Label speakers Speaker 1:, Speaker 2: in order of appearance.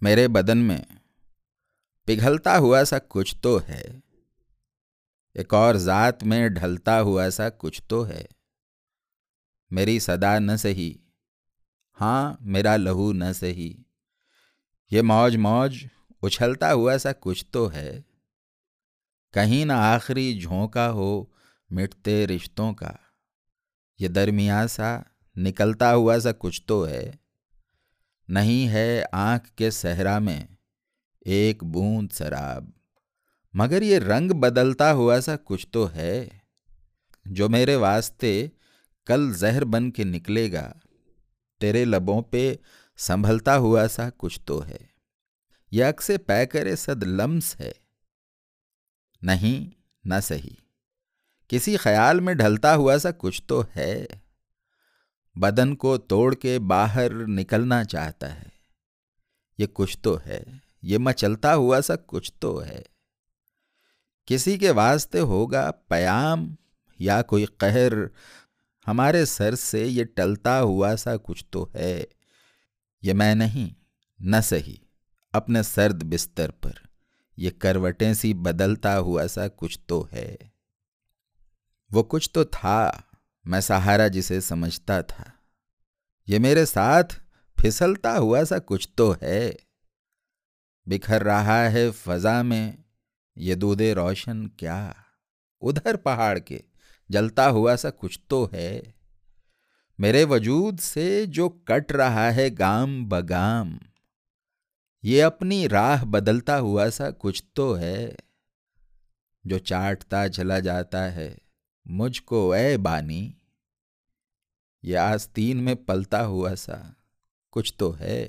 Speaker 1: میرے بدن میں پگھلتا ہوا سا کچھ تو ہے۔ ایک اور ذات میں ڈھلتا ہوا سا کچھ تو ہے۔ میری صدا نہ سہی۔ ہاں میرا لہو نہ سہی۔ یہ موج موج اچھلتا ہوا سا کچھ تو ہے۔ کہیں نہ آخری جھونکا ہو مٹتے رشتوں کا۔ یہ درمیان سا نکلتا ہوا سا کچھ تو ہے۔ نہیں ہے آنکھ کے صحرا میں، ایک بوند شراب مگر یہ رنگ بدلتا ہوا سا کچھ تو ہے۔ جو میرے واسطے کل زہر بن کے نکلے گا، تیرے لبوں پہ سنبھلتا ہوا سا کچھ تو ہے۔ یہ اکس پے کرے صد لمس ہے۔ نہیں، نہ صحیح۔ کسی خیال میں ڈھلتا ہوا سا کچھ تو ہے۔ بدن کو توڑ کے باہر نکلنا چاہتا ہے۔ یہ کچھ تو ہے، یہ مچلتا ہوا سا کچھ تو ہے۔ کسی کے واسطے ہوگا پیام یا کوئی قہر، ہمارے سر سے یہ ٹلتا ہوا سا کچھ تو ہے۔ یہ میں نہیں، نہ سہی اپنے سرد بستر پر۔ یہ کروٹیں سی بدلتا ہوا سا کچھ تو ہے۔ وہ کچھ تو تھا، میں سہارا جسے سمجھتا تھا۔ یہ میرے ساتھ پھسلتا ہوا سا کچھ تو ہے۔ بکھر رہا ہے فضا میں، یہ دودھ روشن کیا؟ ادھر پہاڑ کے جلتا ہوا سا کچھ تو ہے۔ میرے وجود سے جو کٹ رہا ہے گام بگام، یہ اپنی راہ بدلتا ہوا سا کچھ تو ہے۔ جو چاٹتا چلا جاتا ہے، مجھ کو اے بانی یہ آستین میں پلتا ہوا سا۔ کچھ تو ہے۔